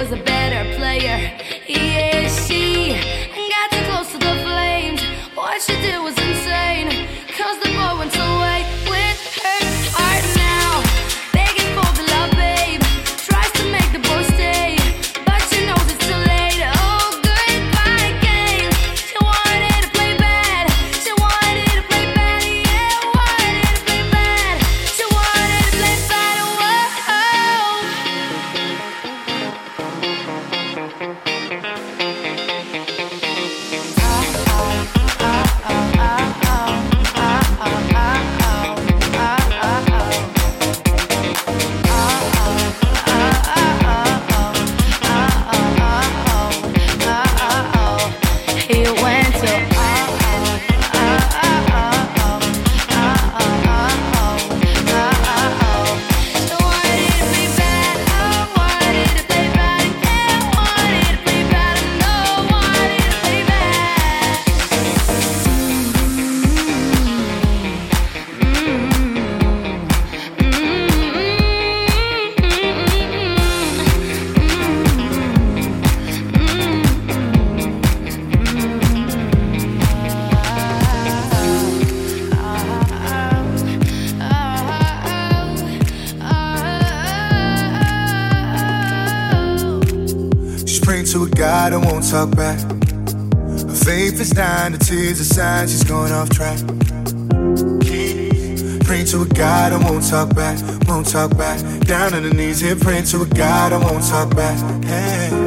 was a God that won't talk back. Her faith is dying, the tears are sign she's going off track. Praying to a God I won't talk back, won't talk back. Down on the knees here, praying to a God I won't talk back. Hey.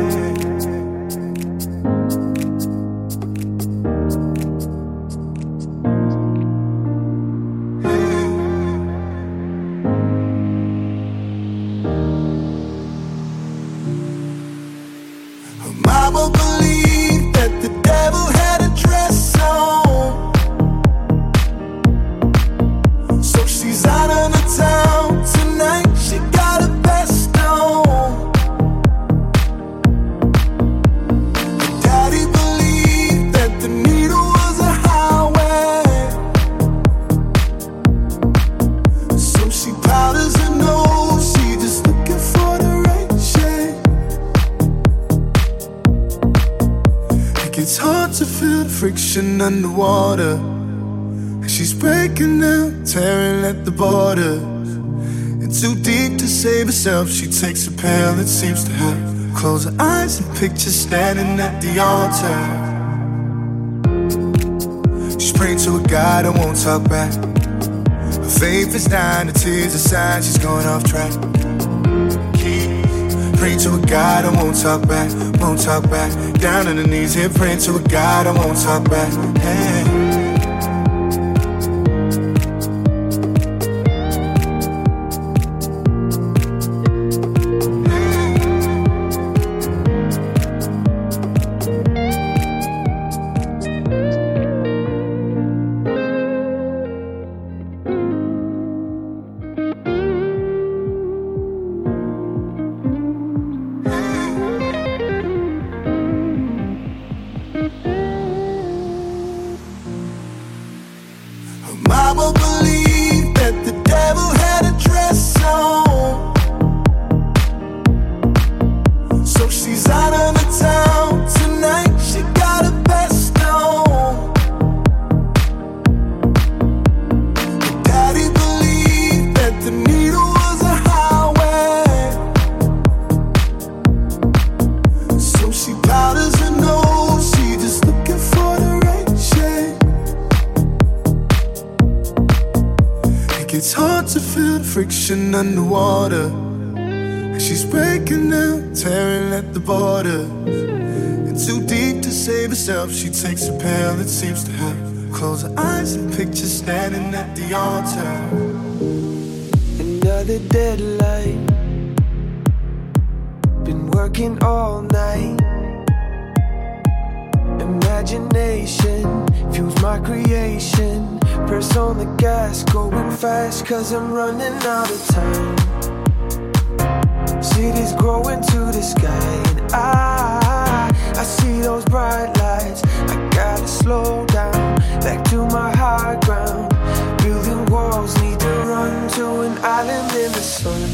Friction underwater. She's breaking down, tearing at the border. And too deep to save herself, she takes a pill that seems to help. Close her eyes and picture standing at the altar. She's praying to a God that won't talk back. Her faith is dying, the tears aside, she's going off track. Praying to a God that won't talk back, won't talk back. Down on the knees here, praying to a God I won't talk back. Hey. Friction underwater. And she's breaking down, tearing at the border. And too deep to save herself, she takes a pill that seems to help. Cause I'm running out of time. Cities growing to the sky, and I, I see those bright lights. I gotta slow down, back to my high ground. Building walls, need to run to an island in the sun.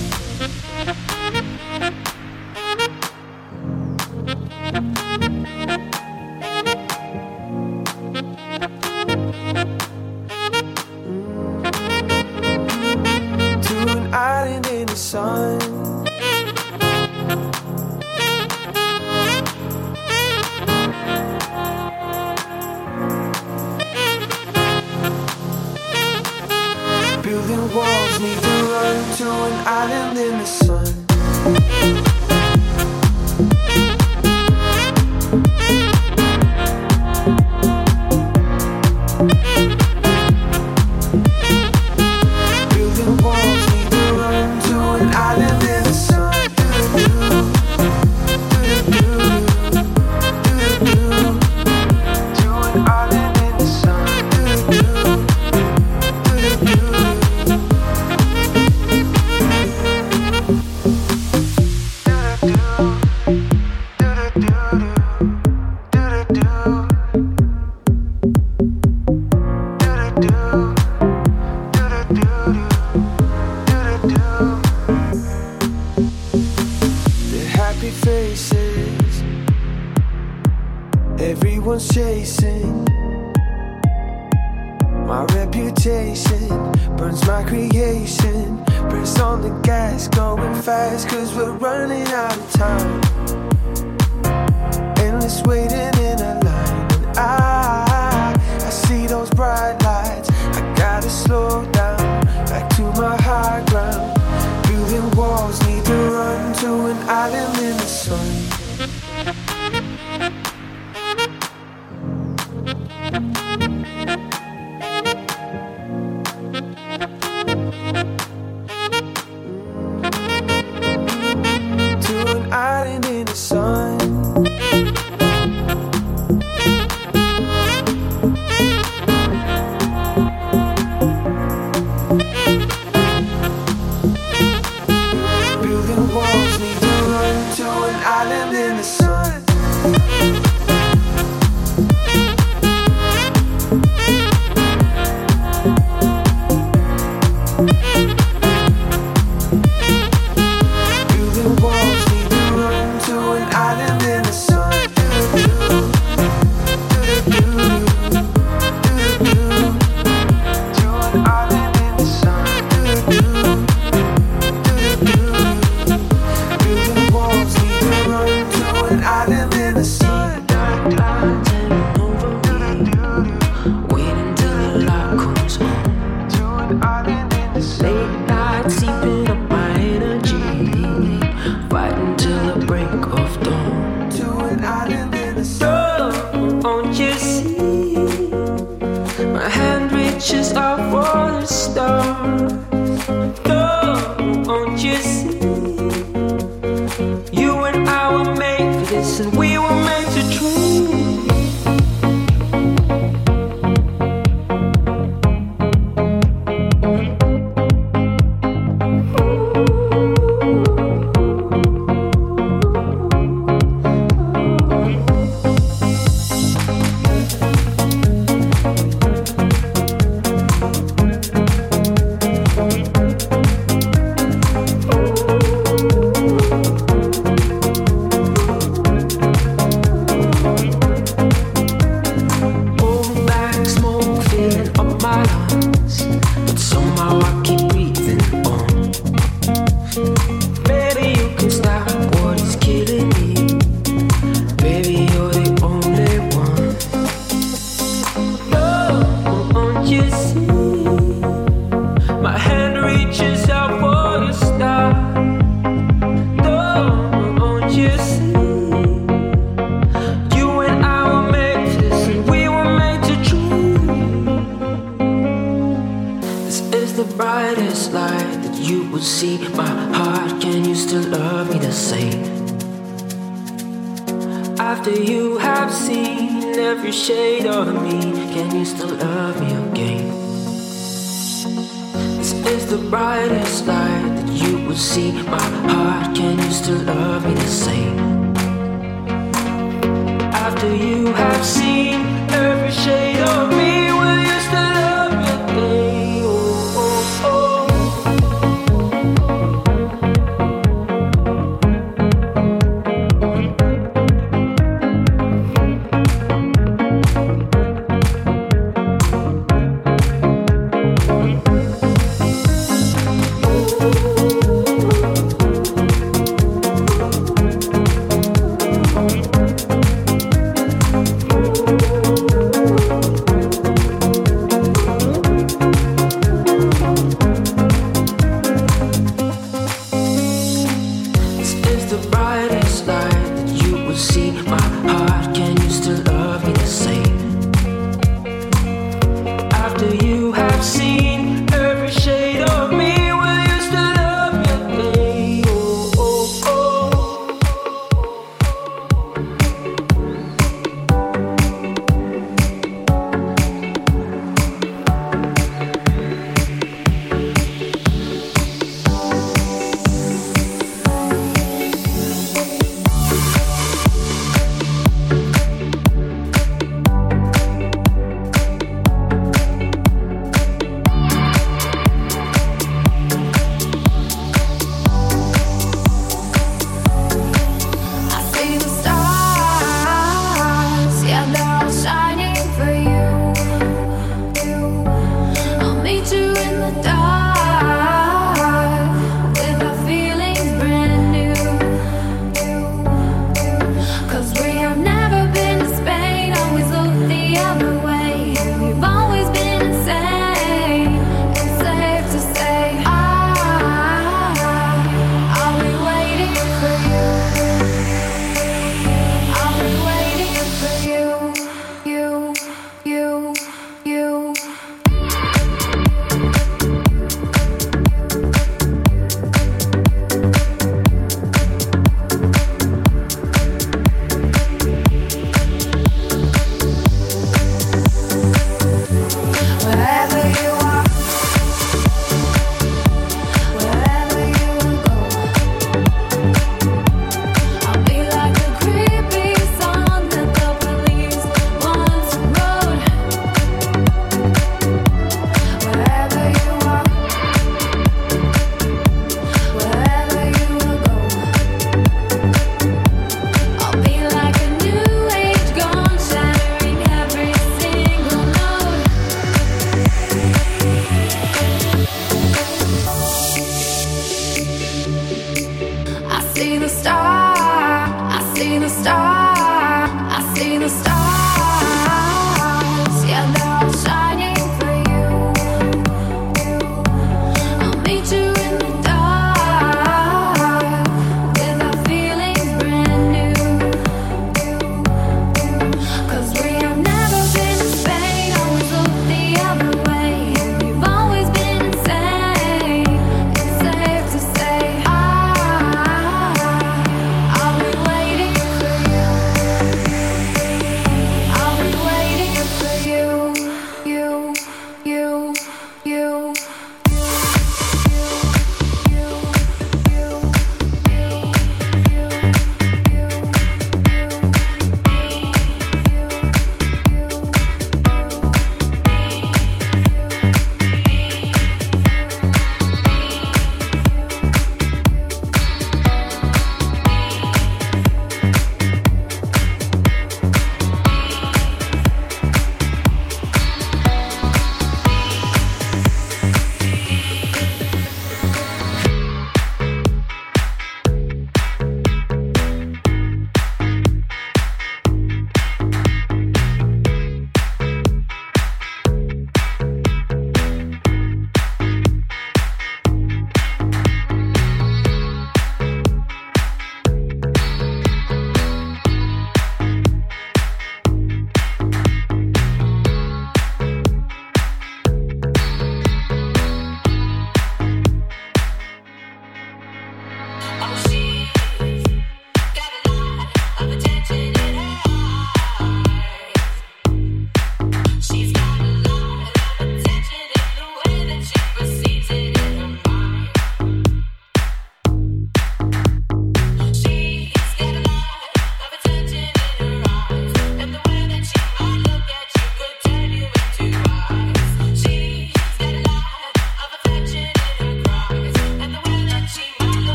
thank you sun. Building walls need to run to an island in the sun.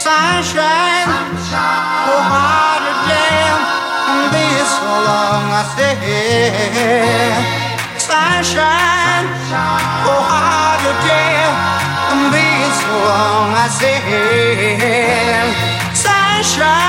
Sunshine, oh holiday, and be so long I. Sunshine, oh, be so long I said, Sunshine.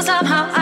somehow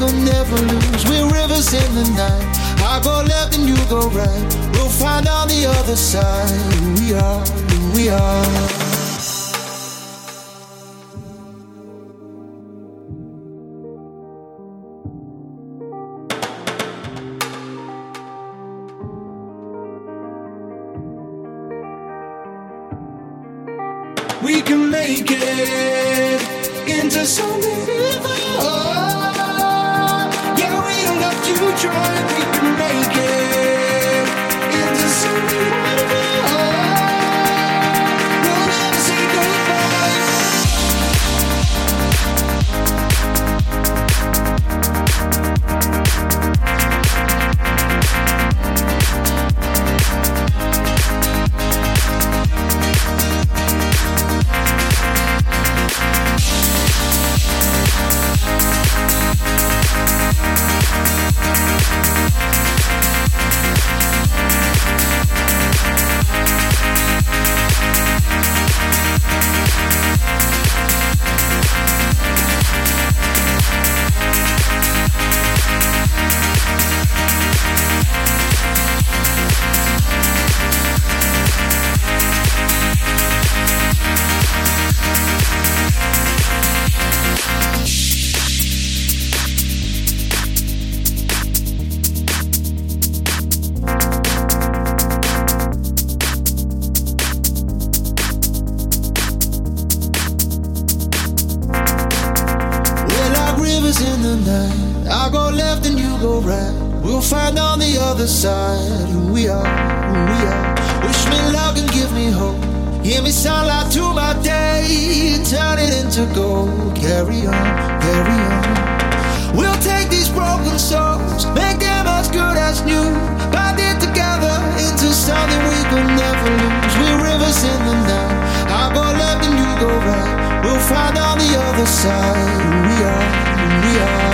can never lose. We're rivers in the night. I go left and you go right. We'll find on the other side who we are, who we are. we can make it into something me home. Give me sunlight to my day. Turn it into gold. Carry on, carry on. We'll take these broken souls, make them as good as new. Bind it together into something we could never lose. We're rivers in the night. I go left and you go right. We'll find on the other side. We are, we are.